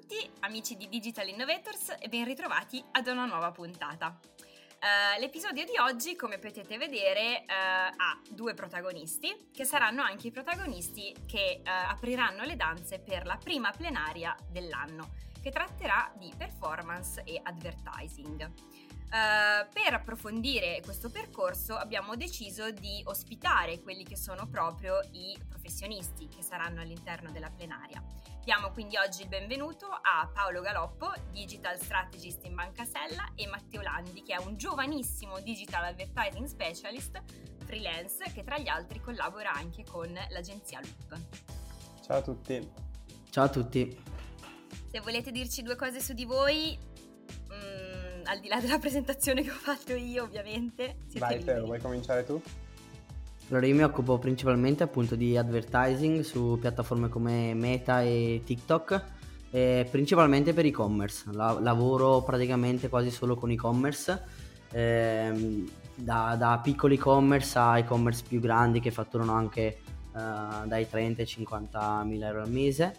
Tutti, amici di Digital Innovators e ben ritrovati ad una nuova puntata. Uh, l'episodio di oggi, come potete vedere, uh, ha due protagonisti che saranno anche i protagonisti che uh, apriranno le danze per la prima plenaria dell'anno, che tratterà di performance e advertising. Uh, per approfondire questo percorso abbiamo deciso di ospitare quelli che sono proprio i professionisti che saranno all'interno della plenaria. Diamo quindi oggi il benvenuto a Paolo Galoppo, Digital Strategist in Banca Sella, e Matteo Landi, che è un giovanissimo Digital Advertising Specialist freelance che tra gli altri collabora anche con l'agenzia Loop. Ciao a tutti. Ciao a tutti. Se volete dirci due cose su di voi, al di là della presentazione che ho fatto io, ovviamente. Vai, Teo, vuoi cominciare tu? Allora, io mi occupo principalmente appunto di advertising su piattaforme come Meta e TikTok, eh, principalmente per e-commerce. La- lavoro praticamente quasi solo con e-commerce, ehm, da, da, piccoli e-commerce a e-commerce più grandi che fatturano anche eh, dai 30 ai 50 mila euro al mese.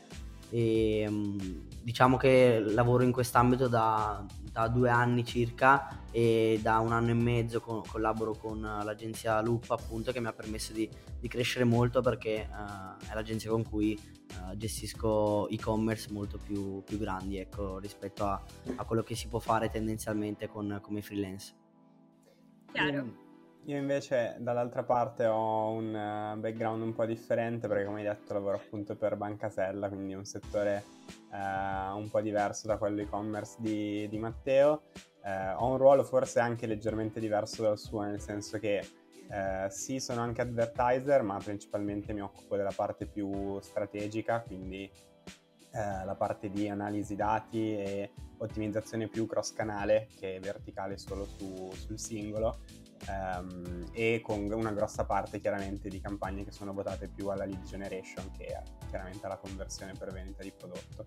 E, ehm, diciamo che lavoro in quest'ambito da, da due anni circa e da un anno e mezzo con, collaboro con l'agenzia Loop appunto che mi ha permesso di, di crescere molto perché uh, è l'agenzia con cui uh, gestisco e-commerce molto più, più grandi ecco, rispetto a, a, quello che si può fare tendenzialmente con, come freelance. Chiaro. Io invece dall'altra parte ho un uh, background un po' differente perché come hai detto lavoro appunto per Bancasella, quindi un settore uh, un po' diverso da quello e-commerce di, di Matteo. Uh, ho un ruolo forse anche leggermente diverso dal suo, nel senso che sì, sono anche advertiser, ma principalmente mi occupo della parte più strategica, quindi la parte di analisi dati e ottimizzazione più cross canale che verticale solo su, sul singolo um, e con una grossa parte chiaramente di campagne che sono votate più alla lead generation che chiaramente alla conversione per vendita di prodotto.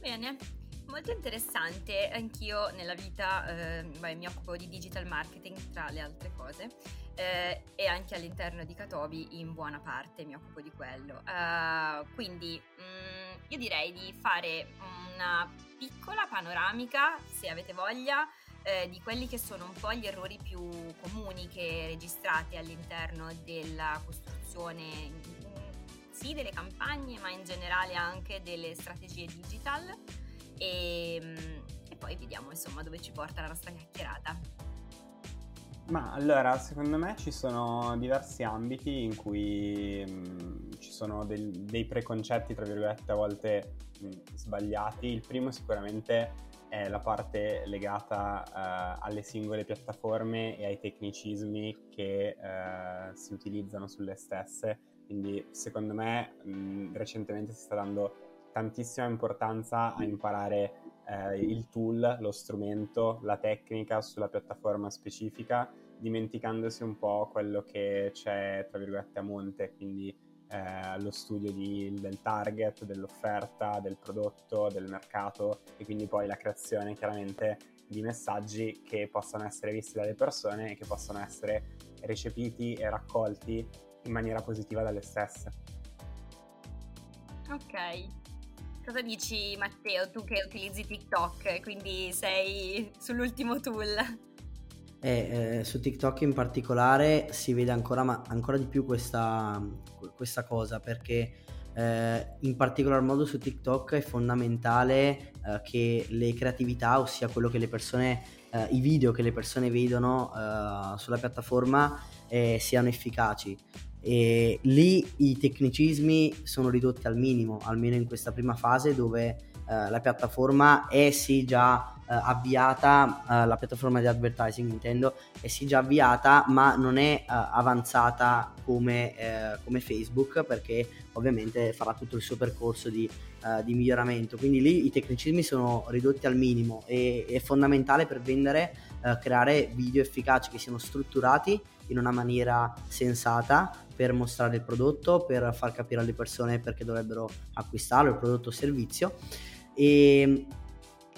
Bene, molto interessante, anch'io nella vita eh, beh, mi occupo di digital marketing tra le altre cose eh, e anche all'interno di Catobi in buona parte mi occupo di quello. Uh, quindi mh, mm, io direi di fare una piccola panoramica, se avete voglia, eh, di quelli che sono un po' gli errori più comuni che registrate all'interno della costruzione sì delle campagne ma in generale anche delle strategie digital e, e poi vediamo insomma dove ci porta la nostra chiacchierata. Ma allora, secondo me ci sono diversi ambiti in cui mh, ci sono del, dei preconcetti, tra virgolette, a volte mh, sbagliati. Il primo sicuramente è la parte legata uh, alle singole piattaforme e ai tecnicismi che uh, si utilizzano sulle stesse. Quindi secondo me mh, recentemente si sta dando tantissima importanza a imparare uh, il tool, lo strumento, la tecnica sulla piattaforma specifica, dimenticandosi un po' quello che c'è, tra virgolette, a monte, quindi eh, lo studio di, del target, dell'offerta, del prodotto, del mercato e quindi poi la creazione chiaramente di messaggi che possano essere visti dalle persone e che possano essere recepiti e raccolti in maniera positiva dalle stesse. Ok. Cosa dici Matteo, tu che utilizzi TikTok, quindi sei sull'ultimo tool? Eh, eh, su TikTok in particolare si vede ancora, ma ancora di più questa, questa cosa perché eh, in particolar modo su TikTok è fondamentale eh, che le creatività, ossia quello che le persone, eh, i video che le persone vedono eh, sulla piattaforma siano efficaci. E lì i tecnicismi sono ridotti al minimo, almeno in questa prima fase dove eh, la piattaforma è sì già eh, avviata, eh, la piattaforma di advertising intendo, è sì già avviata ma non è eh, avanzata come, eh, come, Facebook perché ovviamente farà tutto il suo percorso di, eh, di, miglioramento. Quindi lì i tecnicismi sono ridotti al minimo e è fondamentale per vendere creare video efficaci che siano strutturati in una maniera sensata per mostrare il prodotto, per far capire alle persone perché dovrebbero acquistarlo, il prodotto o servizio. E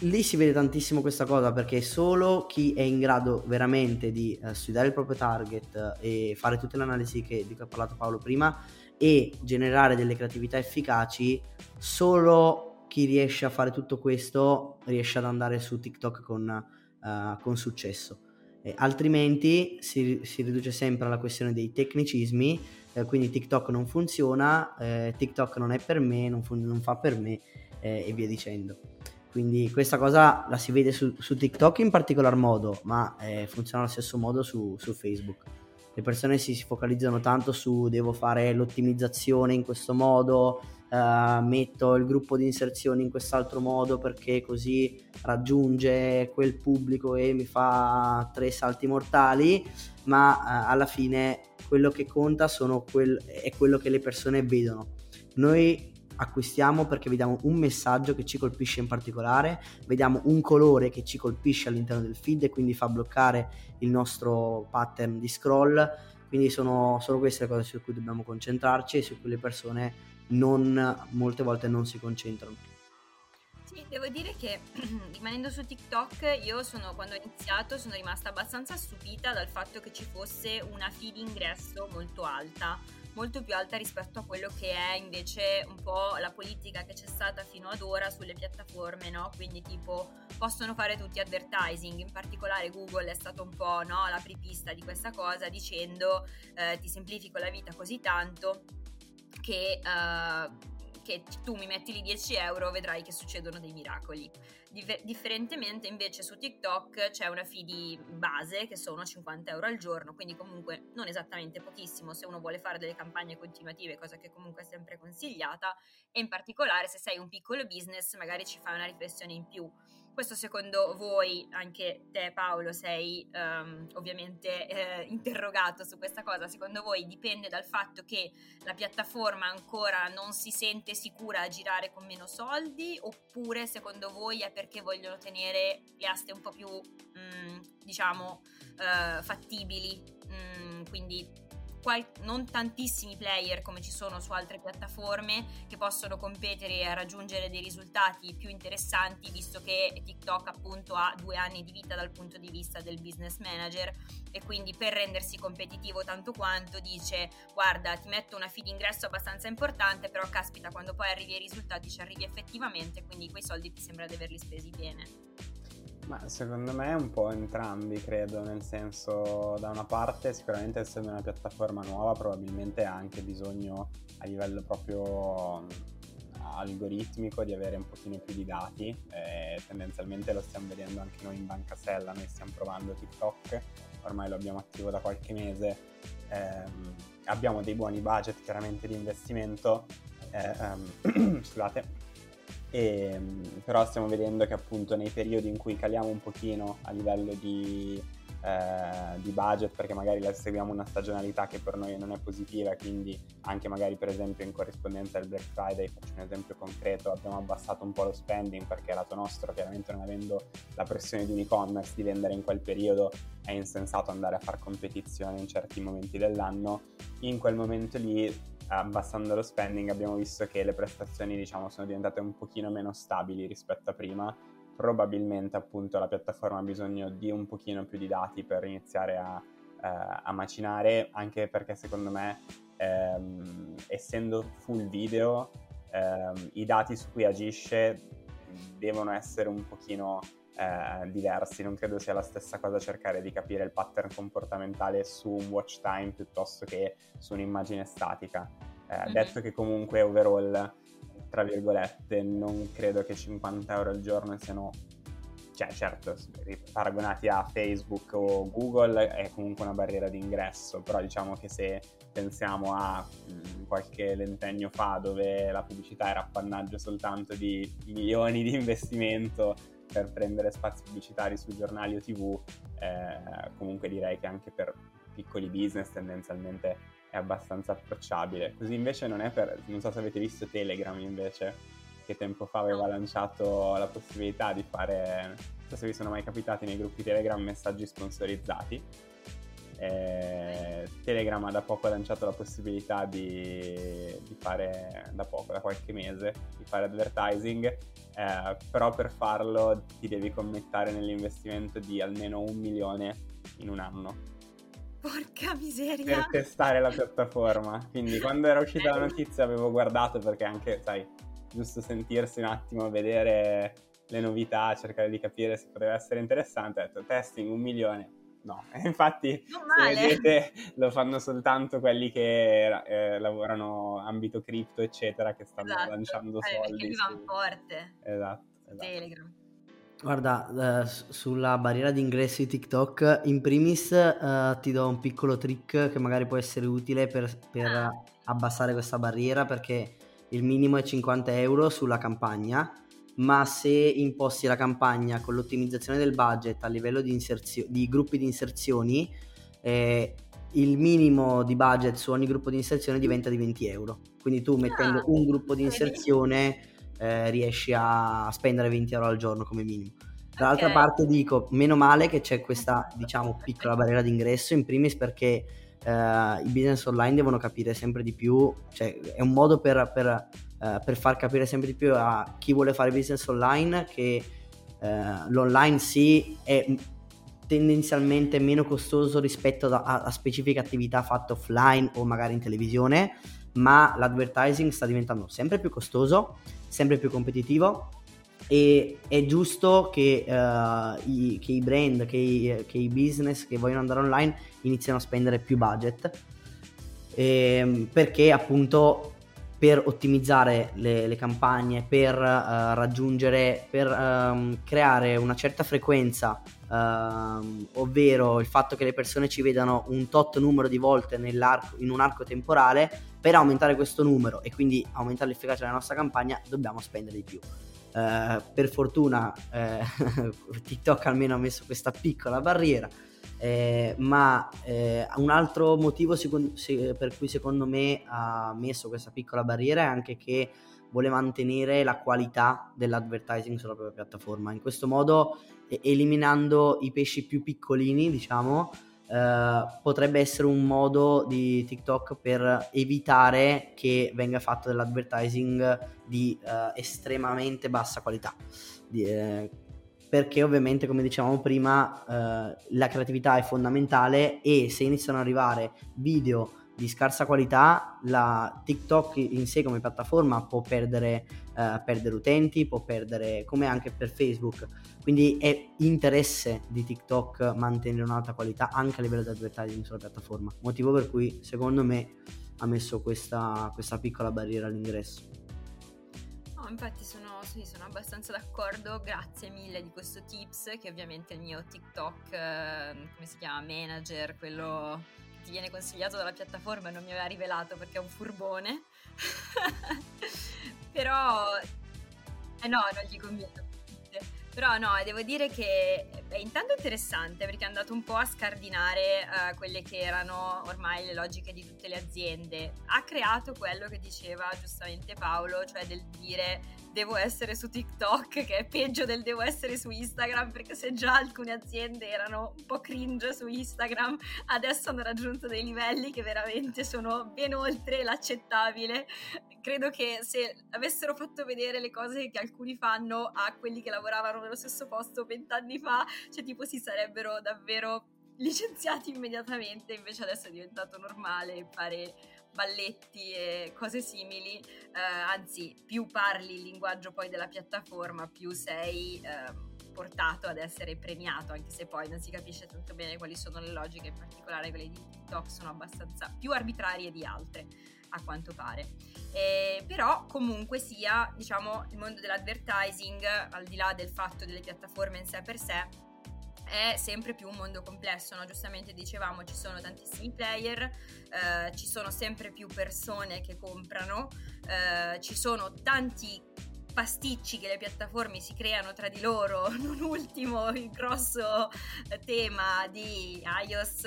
lì si vede tantissimo questa cosa perché solo chi è in grado veramente di uh, studiare il proprio target e fare tutte le analisi che, di cui ha parlato Paolo prima e generare delle creatività efficaci, solo chi riesce a fare tutto questo riesce ad andare su TikTok con, uh, con successo. Eh, altrimenti si, si, riduce sempre alla questione dei tecnicismi, eh, quindi TikTok non funziona, eh, TikTok non è per me, non, fun- non fa per me eh, e via dicendo. Quindi questa cosa la si vede su, su TikTok in particolar modo, ma eh, funziona allo stesso modo su, su Facebook. Le persone si, si focalizzano tanto su devo fare l'ottimizzazione in questo modo, Uh, metto il gruppo di inserzioni in quest'altro modo perché così raggiunge quel pubblico e mi fa tre salti mortali, ma uh, alla fine quello che conta quel, è quello che le persone vedono. Noi acquistiamo perché vediamo un messaggio che ci colpisce in particolare, vediamo un colore che ci colpisce all'interno del feed e quindi fa bloccare il nostro pattern di scroll. Quindi sono, sono queste le cose su cui dobbiamo concentrarci e su cui le persone non, molte volte non si concentrano. Sì, devo dire che rimanendo su TikTok, io sono, quando ho iniziato sono rimasta abbastanza stupita dal fatto che ci fosse una fee di ingresso molto alta, molto più alta rispetto a quello che è invece un po' la politica che c'è stata fino ad ora sulle piattaforme, no? Quindi tipo possono fare tutti advertising, in particolare Google è stato un po' no, la prepista di questa cosa dicendo eh, ti semplifico la vita così tanto che, uh, che, tu mi metti lì 10 euro, vedrai che succedono dei miracoli. Dif- differentemente invece su TikTok c'è una fee di base che sono 50 euro al giorno, quindi comunque non esattamente pochissimo se uno vuole fare delle campagne continuative, cosa che comunque è sempre consigliata, e in particolare se sei un piccolo business magari ci fai una riflessione in più questo secondo voi, anche te Paolo, sei um, ovviamente eh, interrogato su questa cosa, secondo voi dipende dal fatto che la piattaforma ancora non si sente sicura a girare con meno soldi? Oppure secondo voi è perché vogliono tenere le aste un po' più, mm, diciamo, uh, fattibili, mm, quindi qual- non tantissimi player come ci sono su altre piattaforme che possono competere e raggiungere dei risultati più interessanti visto che TikTok appunto ha due anni di vita dal punto di vista del business manager e quindi per rendersi competitivo tanto quanto dice guarda ti metto una fee d'ingresso abbastanza importante però caspita quando poi arrivi ai risultati ci arrivi effettivamente quindi quei soldi ti sembra di averli spesi bene. Ma secondo me un po' entrambi, credo, nel senso, da una parte sicuramente essendo una piattaforma nuova probabilmente ha anche bisogno a livello proprio algoritmico di avere un pochino più di dati, e tendenzialmente lo stiamo vedendo anche noi in Banca Sella, noi stiamo provando TikTok, ormai lo abbiamo attivo da qualche mese, ehm, abbiamo dei buoni budget chiaramente di investimento, eh, um, scusate, e, ehm, però stiamo vedendo che appunto nei periodi in cui caliamo un pochino a livello di, eh, di budget perché magari seguiamo una stagionalità che per noi non è positiva quindi anche magari per esempio in corrispondenza del Black Friday faccio un esempio concreto abbiamo abbassato un po' lo spending perché lato nostro chiaramente non avendo la pressione di un e-commerce di vendere in quel periodo è insensato andare a fare competizione in certi momenti dell'anno. In quel momento lì abbassando lo spending abbiamo visto che le prestazioni diciamo sono diventate un pochino meno stabili rispetto a prima. Probabilmente appunto la piattaforma ha bisogno di un pochino più di dati per iniziare a, eh, a macinare anche perché secondo me ehm, essendo full video ehm, i dati su cui agisce devono essere un pochino eh, diversi, non credo sia la stessa cosa cercare di capire il pattern comportamentale su un watch time piuttosto che su un'immagine statica. Eh, mm-hmm. Detto che comunque overall, tra virgolette, non credo che 50 euro al giorno siano cioè certo, paragonati a Facebook o Google è comunque una barriera di ingresso, però diciamo che se pensiamo a mh, mm, qualche ventennio fa dove la pubblicità era appannaggio soltanto di milioni di investimento per prendere spazi pubblicitari sui giornali o tv, eh, comunque direi che anche per piccoli business tendenzialmente è abbastanza approcciabile. Così invece non è per, non so se avete visto Telegram invece, che tempo fa aveva lanciato la possibilità di fare, non so se vi sono mai capitati nei gruppi Telegram messaggi sponsorizzati. Eh, Telegram ha da poco lanciato la possibilità di, di, fare, da poco, da qualche mese, di fare advertising, eh, però per farlo ti devi commettare nell'investimento di almeno un milione in un anno. Porca miseria! Per testare la piattaforma. Quindi quando era uscita la notizia avevo guardato perché anche, sai, giusto sentirsi un attimo, vedere le novità, cercare di capire se poteva essere interessante. Ho detto testing un milione. No, infatti se vedete lo fanno soltanto quelli che eh, lavorano ambito cripto, eccetera, che stanno esatto. lanciando eh, soldi. Perché su... forte. Esatto. esatto. Telegram. Guarda, eh, sulla barriera d'ingresso di TikTok, in primis eh, ti do un piccolo trick che magari può essere utile per, per ah. abbassare questa barriera perché il minimo è 50 euro sulla campagna, ma se imposti la campagna con l'ottimizzazione del budget a livello di, inserzio- di gruppi di inserzioni, eh, il minimo di budget su ogni gruppo di inserzione diventa di 20 euro. Quindi tu mettendo ah, un gruppo di inserzione eh, riesci a spendere 20 euro al giorno come minimo. Dall'altra okay. parte dico, meno male che c'è questa, diciamo, piccola barriera d'ingresso, in primis perché eh, i business online devono capire sempre di più, cioè è un modo per, per, eh, per far capire sempre di più a chi vuole fare business online che eh, l'online sì è tendenzialmente meno costoso rispetto a, a specifiche attività fatte offline o magari in televisione, ma l'advertising sta diventando sempre più costoso, sempre più competitivo e è giusto che, uh, i, che i, brand, che i, che i, business che vogliono andare online iniziano a spendere più budget. Ehm, perché appunto per ottimizzare le, le campagne, per uh, raggiungere, per um, creare una certa frequenza, uh, ovvero il fatto che le persone ci vedano un tot numero di volte in un arco temporale, per aumentare questo numero e quindi aumentare l'efficacia della nostra campagna dobbiamo spendere di più. Uh, per fortuna eh, TikTok almeno ha messo questa piccola barriera, eh, ma eh, un altro motivo secondo, se, per cui secondo me ha messo questa piccola barriera è anche che vuole mantenere la qualità dell'advertising sulla propria piattaforma. In questo modo, eliminando i pesci più piccolini, diciamo, Uh, potrebbe essere un modo di TikTok per evitare che venga fatto dell'advertising di uh, estremamente bassa qualità. Di, eh, perché ovviamente, come dicevamo prima, uh, la creatività è fondamentale e se iniziano ad arrivare video di scarsa qualità, la TikTok in sé come piattaforma può perdere, perdere utenti, può perdere come anche per Facebook quindi è interesse di TikTok mantenere un'alta qualità anche a livello di advertising sulla piattaforma. Motivo per cui secondo me ha messo questa, questa piccola barriera all'ingresso. No, infatti sono, sì, sono, abbastanza d'accordo, grazie mille di questo tips che ovviamente il mio TikTok, eh, come si chiama, manager, quello che ti viene consigliato dalla piattaforma non mi aveva rivelato perché è un furbone. Però, eh no, non gli conviene però no, devo dire che è intanto interessante perché è andato un po' a scardinare uh, quelle che erano ormai le logiche di tutte le aziende. Ha creato quello che diceva giustamente Paolo, cioè del dire devo essere su TikTok, che è peggio del devo essere su Instagram, perché se già alcune aziende erano un po' cringe su Instagram, adesso hanno raggiunto dei livelli che veramente sono ben oltre l'accettabile. Credo che se avessero fatto vedere le cose che alcuni fanno a quelli che lavoravano nello stesso posto vent'anni fa, cioè tipo si sarebbero davvero licenziati immediatamente, invece adesso è diventato normale fare balletti e cose simili, eh, anzi più parli il linguaggio poi della piattaforma, più sei eh, portato ad essere premiato, anche se poi non si capisce tanto bene quali sono le logiche, in particolare quelle di TikTok sono abbastanza più arbitrarie di altre a quanto pare. Eh, però comunque sia, diciamo, il mondo dell'advertising, al di là del fatto delle piattaforme in sé per sé, è sempre più un mondo complesso, no? giustamente dicevamo ci sono tantissimi player, eh, ci sono sempre più persone che comprano, eh, ci sono tanti pasticci che le piattaforme si creano tra di loro, non ultimo il grosso tema di iOS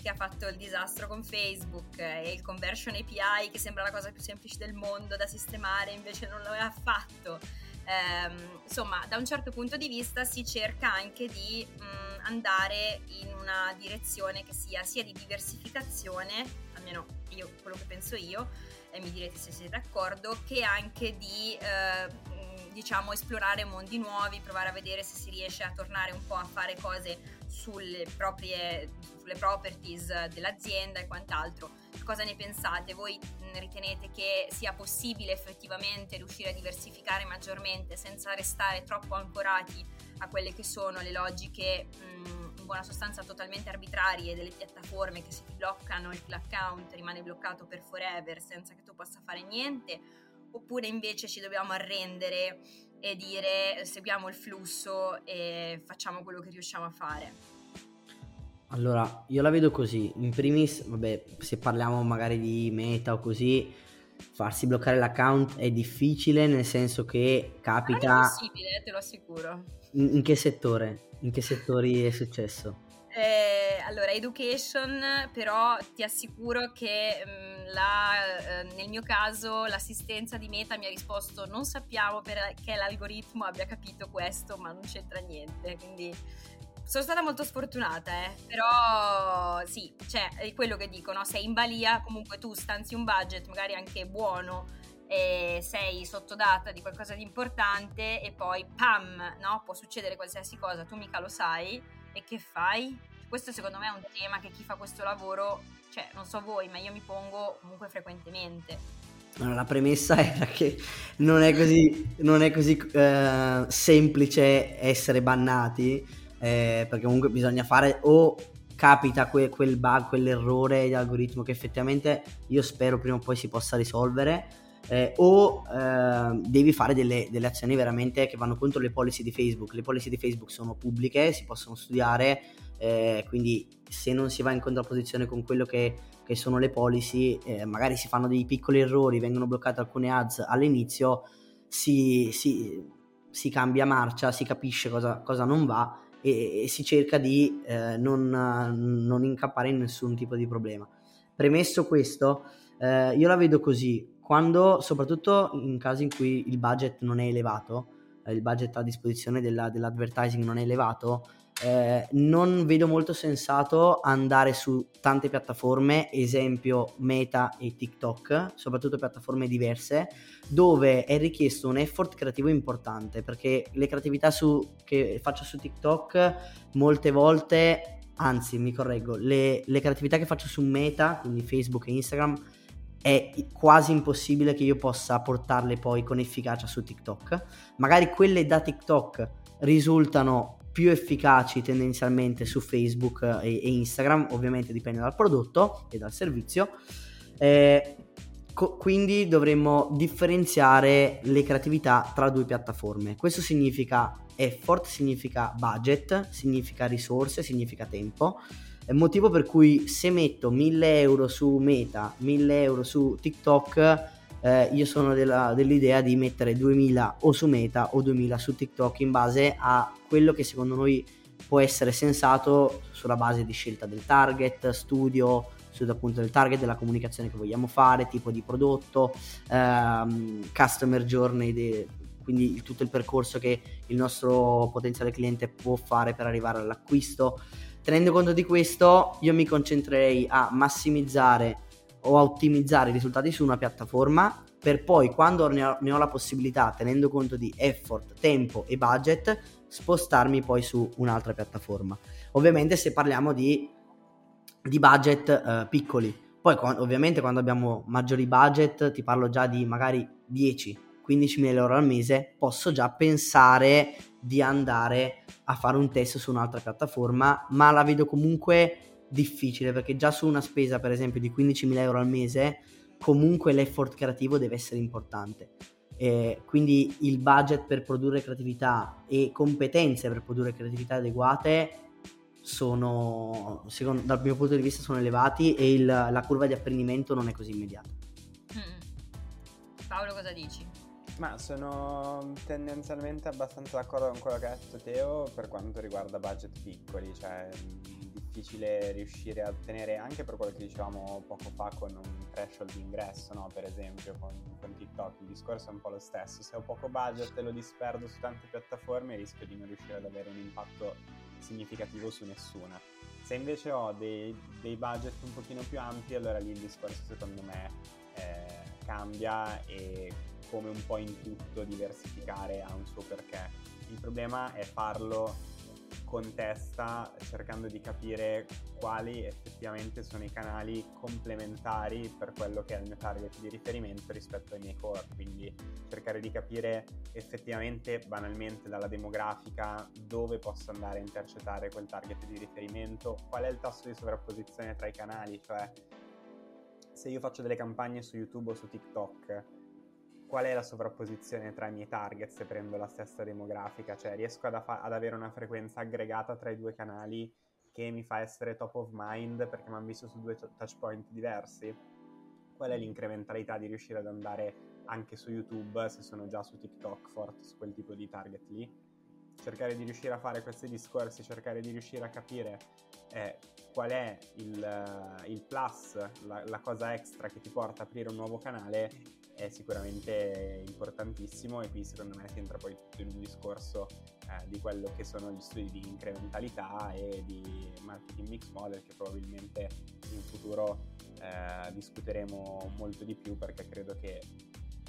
che ha fatto il disastro con Facebook e il conversion API che sembra la cosa più semplice del mondo da sistemare, invece non lo è affatto. Ehm, insomma, da un certo punto di vista si cerca anche di mh, mm, andare in una direzione che sia sia di diversificazione, almeno io quello che penso io, e mi direte se siete d'accordo, che anche di eh, diciamo esplorare mondi nuovi, provare a vedere se si riesce a tornare un po' a fare cose sulle proprie sulle properties dell'azienda e quant'altro. Cosa ne pensate? Voi ritenete che sia possibile effettivamente riuscire a diversificare maggiormente senza restare troppo ancorati a quelle che sono le logiche mh, in buona sostanza totalmente arbitrarie delle piattaforme che se ti bloccano l'account rimane bloccato per forever senza che tu possa fare niente oppure invece ci dobbiamo arrendere e dire seguiamo il flusso e facciamo quello che riusciamo a fare? Allora, io la vedo così, in primis, vabbè, se parliamo magari di meta o così, farsi bloccare l'account è difficile nel senso che capita... Non è possibile, te lo assicuro. In, in che settore? In che settori è successo? Eh, allora, education, però ti assicuro che mh, mm, la, eh, nel mio caso l'assistenza di Meta mi ha risposto non sappiamo perché l'algoritmo abbia capito questo, ma non c'entra niente, quindi sono stata molto sfortunata, eh. però sì, cioè, è quello che dico, no? sei in balia, comunque tu stanzi un budget magari anche buono e sei sottodata di qualcosa di importante e poi pam, no? può succedere qualsiasi cosa, tu mica lo sai e che fai? Questo secondo me è un tema che chi fa questo lavoro, cioè non so voi, ma io mi pongo comunque frequentemente. Allora, la premessa era che non è così, non è così eh, semplice essere bannati, eh, perché comunque bisogna fare o capita que- quel bug, quell'errore di algoritmo che effettivamente io spero prima o poi si possa risolvere eh, o eh, devi fare delle, delle, azioni veramente che vanno contro le policy di Facebook. Le policy di Facebook sono pubbliche, si possono studiare, eh, quindi se non si va in contrapposizione con quello che, che sono le policy, eh, magari si fanno dei piccoli errori, vengono bloccate alcune ads all'inizio, si, si, si cambia marcia, si capisce cosa, cosa non va e, e, si cerca di eh, non, non incappare in nessun tipo di problema. Premesso questo, eh, io la vedo così, quando, soprattutto in casi in cui il budget non è elevato, eh, il budget a disposizione della, dell'advertising non è elevato, eh, non vedo molto sensato andare su tante piattaforme, esempio Meta e TikTok, soprattutto piattaforme diverse, dove è richiesto un effort creativo importante, perché le creatività su, che faccio su TikTok molte volte, anzi mi correggo, le, le creatività che faccio su Meta, quindi Facebook e Instagram, è quasi impossibile che io possa portarle poi con efficacia su TikTok. Magari quelle da TikTok risultano più efficaci tendenzialmente su Facebook e, e Instagram, ovviamente dipende dal prodotto e dal servizio. Eh, co- quindi dovremmo differenziare le creatività tra due piattaforme. Questo significa effort, significa budget, significa risorse, significa tempo è motivo per cui se metto 1000 euro su Meta, 1000 euro su TikTok, eh, io sono della, dell'idea di mettere 2000 o su Meta o 2000 su TikTok in base a quello che secondo noi può essere sensato sulla base di scelta del target, studio sul appunto del target, della comunicazione che vogliamo fare, tipo di prodotto, ehm, customer journey, de, quindi tutto il percorso che il nostro potenziale cliente può fare per arrivare all'acquisto. Tenendo conto di questo, io mi concentrerei a massimizzare o a ottimizzare i risultati su una piattaforma per poi quando ne ho, ne ho, la possibilità, tenendo conto di effort, tempo e budget, spostarmi poi su un'altra piattaforma. Ovviamente se parliamo di, di budget eh, piccoli, Poi ovviamente quando abbiamo maggiori budget, ti parlo già di magari 10, 15 mila euro al mese, posso già pensare di andare a fare un test su un'altra piattaforma, ma la vedo comunque difficile perché già su una spesa per esempio di 15.000 euro al mese comunque l'effort creativo deve essere importante eh, quindi il budget per produrre creatività e competenze per produrre creatività adeguate sono, secondo, dal mio punto di vista, sono elevati e il, la curva di apprendimento non è così immediata. Mm. Paolo, cosa dici? Ma sono tendenzialmente abbastanza d'accordo con quello che ha detto Teo per quanto riguarda budget piccoli, cioè difficile riuscire a ottenere anche per quello che dicevamo poco fa con un threshold di ingresso, no? per esempio con, con, TikTok, il discorso è un po' lo stesso, se ho poco budget e lo disperdo su tante piattaforme rischio di non riuscire ad avere un impatto significativo su nessuna. Se invece ho dei, dei budget un pochino più ampi, allora lì il discorso secondo me eh, cambia e come un po' in tutto diversificare ha un suo perché. Il problema è farlo con testa cercando di capire quali effettivamente sono i canali complementari per quello che è il mio target di riferimento rispetto ai miei core, quindi cercare di capire effettivamente banalmente dalla demografica dove posso andare a intercettare quel target di riferimento, qual è il tasso di sovrapposizione tra i canali, cioè se io faccio delle campagne su YouTube o su TikTok qual è la sovrapposizione tra i miei target se prendo la stessa demografica, cioè riesco ad, aff- ad avere una frequenza aggregata tra i due canali che mi fa essere top of mind perché mi hanno visto su due t- touch point diversi. Qual è l'incrementalità di riuscire ad andare anche su YouTube se sono già su TikTok forte su quel tipo di target lì? Cercare di riuscire a fare questi discorsi, cercare di riuscire a capire eh, qual è il, il plus, la, la cosa extra che ti porta a aprire un nuovo canale è sicuramente importantissimo e qui secondo me si entra poi tutto in un discorso eh, di quello che sono gli studi di incrementalità e di marketing mix model che probabilmente in futuro eh, discuteremo molto di più perché credo che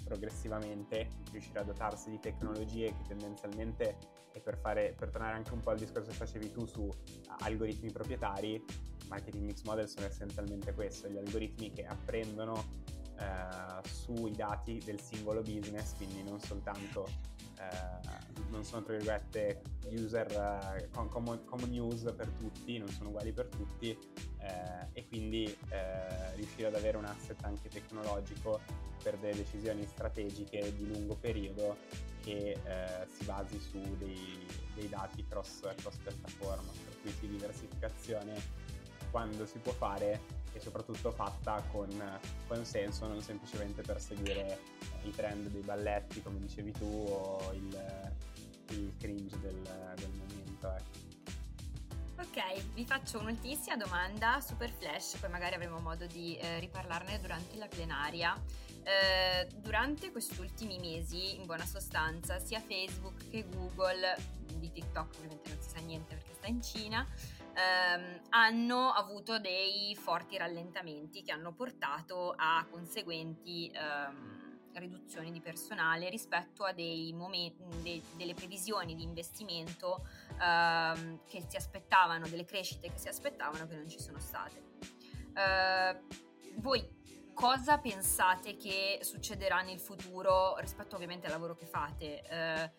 progressivamente riuscire a dotarsi di tecnologie che tendenzialmente e per, fare, per tornare anche un po' al discorso che facevi tu su algoritmi proprietari marketing mix model sono essenzialmente questo, gli algoritmi che apprendono eh, sui dati del singolo business, quindi non soltanto eh, non sono tra virgolette user eh, common, common, use per tutti, non sono uguali per tutti eh, e quindi riuscire ad avere un asset anche tecnologico per delle decisioni strategiche di lungo periodo che eh, si basi su dei, dei dati cross, cross piattaforma, per cui sì, diversificazione quando si può fare e soprattutto fatta con, con senso, non semplicemente per seguire i trend dei balletti, come dicevi tu, o il, il cringe del, del momento. Ecco. Ok, vi faccio un'ultimissima domanda super flash, poi magari avremo modo di eh, riparlarne durante la plenaria. Eh, durante questi ultimi mesi, in buona sostanza, sia Facebook che Google, di TikTok ovviamente non si sa niente perché sta in Cina, ehm, hanno avuto dei forti rallentamenti che hanno portato a conseguenti ehm, riduzioni di personale rispetto a momenti, de, delle previsioni di investimento ehm, che si aspettavano, delle crescite che si aspettavano che non ci sono state. Eh, voi cosa pensate che succederà nel futuro rispetto ovviamente al lavoro che fate? Eh,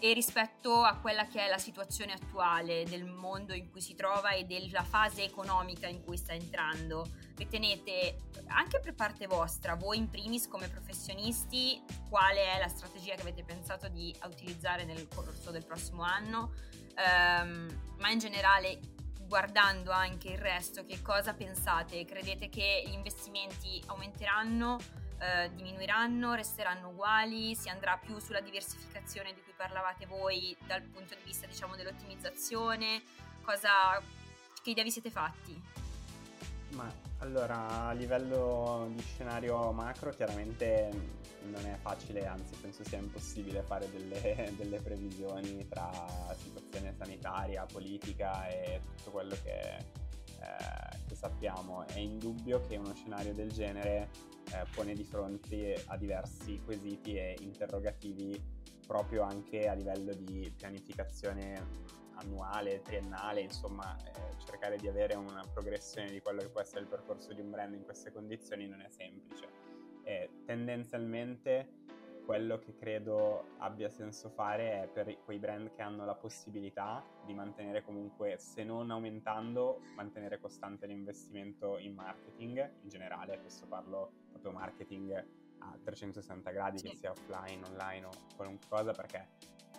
e rispetto a quella che è la situazione attuale del mondo in cui si trova e della fase economica in cui sta entrando. Ritenete anche per parte vostra, voi in primis come professionisti, quale è la strategia che avete pensato di utilizzare nel corso del prossimo anno, um, ma in generale guardando anche il resto, che cosa pensate? Credete che gli investimenti aumenteranno? Eh, diminuiranno, resteranno uguali, si andrà più sulla diversificazione di cui parlavate voi dal punto di vista diciamo dell'ottimizzazione, cosa, che idea vi siete fatti? Ma allora a livello di scenario macro chiaramente non è facile, anzi penso sia impossibile fare delle, delle previsioni tra situazione sanitaria, politica e tutto quello che, eh, che sappiamo. È indubbio che uno scenario del genere eh, pone di fronte a diversi quesiti e interrogativi proprio anche a livello di pianificazione annuale, triennale, insomma eh, cercare di avere una progressione di quello che può essere il percorso di un brand in queste condizioni non è semplice. E tendenzialmente quello che credo abbia senso fare è per quei brand che hanno la possibilità di mantenere comunque, se non aumentando, mantenere costante l'investimento in marketing in generale, questo parlo proprio marketing a 360 gradi, sì. che sia offline, online o qualunque cosa, perché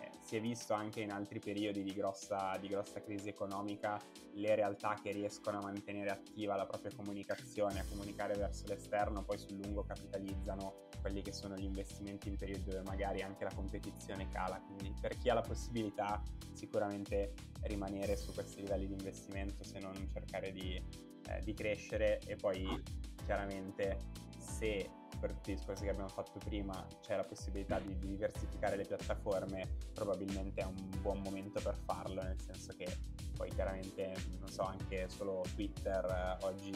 eh, si è visto anche in altri periodi di grossa, di grossa, crisi economica le realtà che riescono a mantenere attiva la propria comunicazione, a comunicare verso l'esterno, poi sul lungo capitalizzano quelli che sono gli investimenti in periodi dove magari anche la competizione cala. Quindi per chi ha la possibilità sicuramente rimanere su questi livelli di investimento se non cercare di, eh, di crescere e poi chiaramente se per tutti i discorsi che abbiamo fatto prima c'è la possibilità di, di, diversificare le piattaforme, probabilmente è un buon momento per farlo, nel senso che poi chiaramente, non so, anche solo Twitter eh, oggi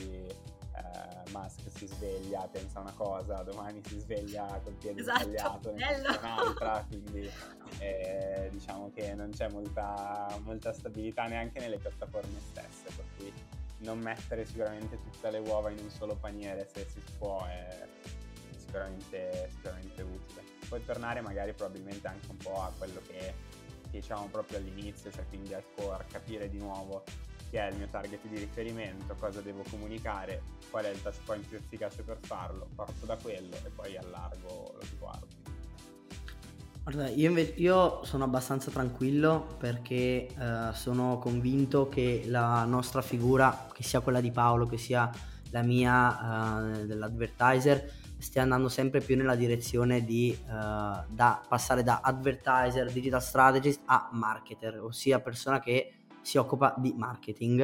eh, Musk si sveglia, pensa una cosa, domani si sveglia col piede esatto, sbagliato, ne pensa un'altra, quindi eh, diciamo che non c'è molta, molta stabilità neanche nelle piattaforme stesse, non mettere sicuramente tutte le uova in un solo paniere se si può è sicuramente, sicuramente utile. Poi tornare magari probabilmente anche un po' a quello che, che diciamo proprio all'inizio, cioè quindi al core, capire di nuovo chi è il mio target di riferimento, cosa devo comunicare, qual è il touch point più efficace per farlo, parto da quello e poi allargo lo sguardo. Guarda, io, inve- io sono abbastanza tranquillo perché uh, sono convinto che la nostra figura, che sia quella di Paolo, che sia la mia uh, dell'advertiser, stia andando sempre più nella direzione di uh, da passare da advertiser, digital strategist a marketer, ossia persona che si occupa di marketing.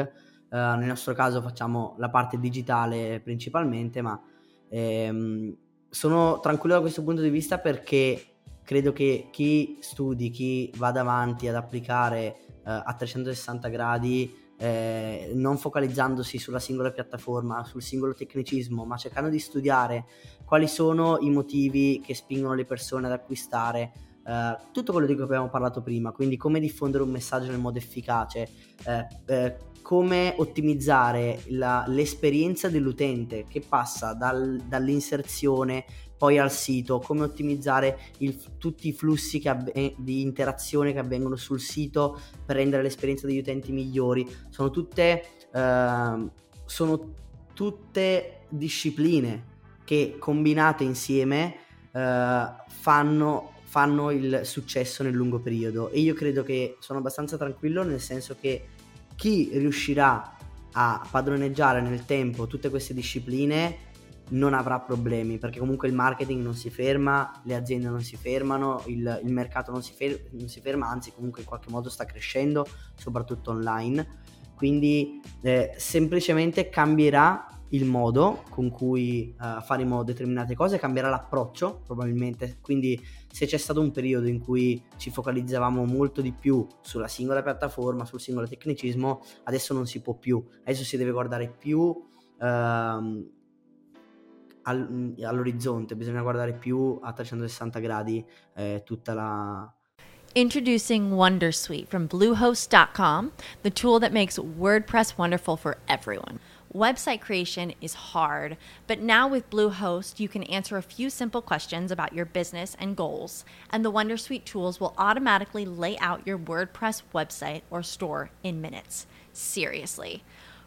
Uh, nel nostro caso facciamo la parte digitale principalmente, ma ehm, sono tranquillo da questo punto di vista perché credo che chi studi, chi vada avanti ad applicare uh, a 360 gradi eh, non focalizzandosi sulla singola piattaforma, sul singolo tecnicismo, ma cercando di studiare quali sono i motivi che spingono le persone ad acquistare. Eh, tutto quello di cui abbiamo parlato prima, quindi come diffondere un messaggio nel modo efficace, eh, eh come ottimizzare la, l'esperienza dell'utente che passa dal, dall'inserzione poi al sito, come ottimizzare il, tutti i flussi avve- eh, di interazione che avvengono sul sito per rendere l'esperienza degli utenti migliori. Sono tutte, uh, sono tutte discipline che combinate insieme uh, fanno, fanno il successo nel lungo periodo e io credo che sono abbastanza tranquillo nel senso che chi riuscirà a padroneggiare nel tempo tutte queste discipline non avrà problemi perché comunque il marketing non si ferma, le aziende non si fermano, il, il mercato non si, fer- non si, ferma, anzi comunque in qualche modo sta crescendo, soprattutto online. Quindi eh, semplicemente cambierà il modo con cui uh, faremo determinate cose, cambierà l'approccio probabilmente. Quindi se c'è stato un periodo in cui ci focalizzavamo molto di più sulla singola piattaforma, sul singolo tecnicismo, adesso non si può più. Adesso si deve guardare più... Uh, al, all'orizzonte, bisogna guardare più a 360 gradi eh, tutta la... Introducing Wondersuite from Bluehost.com, the tool that makes WordPress wonderful for everyone. Website creation is hard, but now with Bluehost, you can answer a few simple questions about your business and goals, and the Wondersuite tools will automatically lay out your WordPress website or store in minutes. Seriously.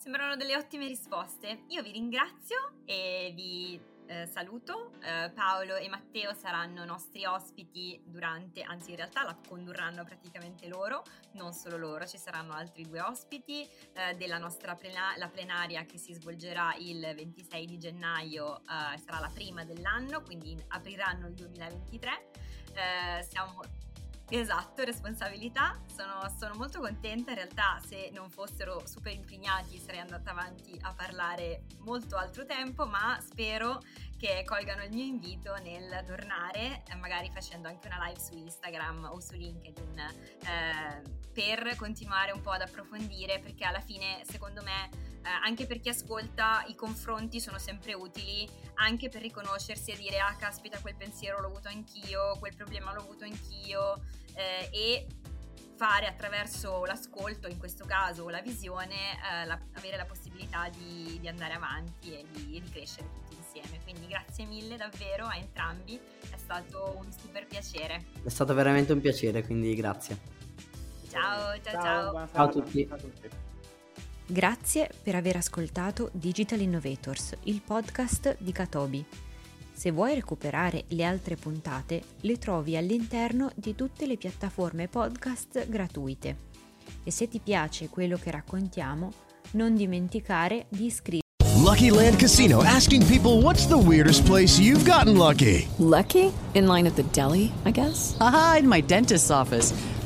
Sembrano delle ottime risposte. Io vi ringrazio e vi eh, saluto. Eh, Paolo e Matteo saranno nostri ospiti durante, anzi in realtà la condurranno praticamente loro, non solo loro, ci saranno altri due ospiti eh, della nostra plena- plenaria che si svolgerà il 26 di gennaio, eh, sarà la prima dell'anno, quindi apriranno il 2023. Eh, siamo Esatto, responsabilità. Sono, sono, molto contenta. In realtà, se non fossero super impegnati, sarei andata avanti a parlare molto altro tempo, ma spero che colgano il mio invito nel tornare, eh, magari facendo anche una live su Instagram o su LinkedIn, eh, per continuare un po' ad approfondire, perché alla fine, secondo me, eh, anche per chi ascolta i confronti sono sempre utili, anche per riconoscersi e dire ah caspita quel pensiero l'ho avuto anch'io, quel problema l'ho avuto anch'io eh, e fare attraverso l'ascolto, in questo caso la visione, eh, la, avere la possibilità di, di andare avanti e di, di, crescere tutti insieme. Quindi grazie mille davvero a entrambi, è stato un super piacere. È stato veramente un piacere, quindi grazie. Ciao, ciao, ciao. Ciao, ciao a tutti. Ciao a tutti. Grazie per aver ascoltato Digital Innovators, il podcast di Katobi. Se vuoi recuperare le altre puntate, le trovi all'interno di tutte le piattaforme podcast gratuite. E se ti piace quello che raccontiamo, non dimenticare di iscriverti. Lucky Land Casino asking people what's the weirdest place you've gotten lucky? Lucky? In line at the deli, I guess. Aha, in my dentist's office.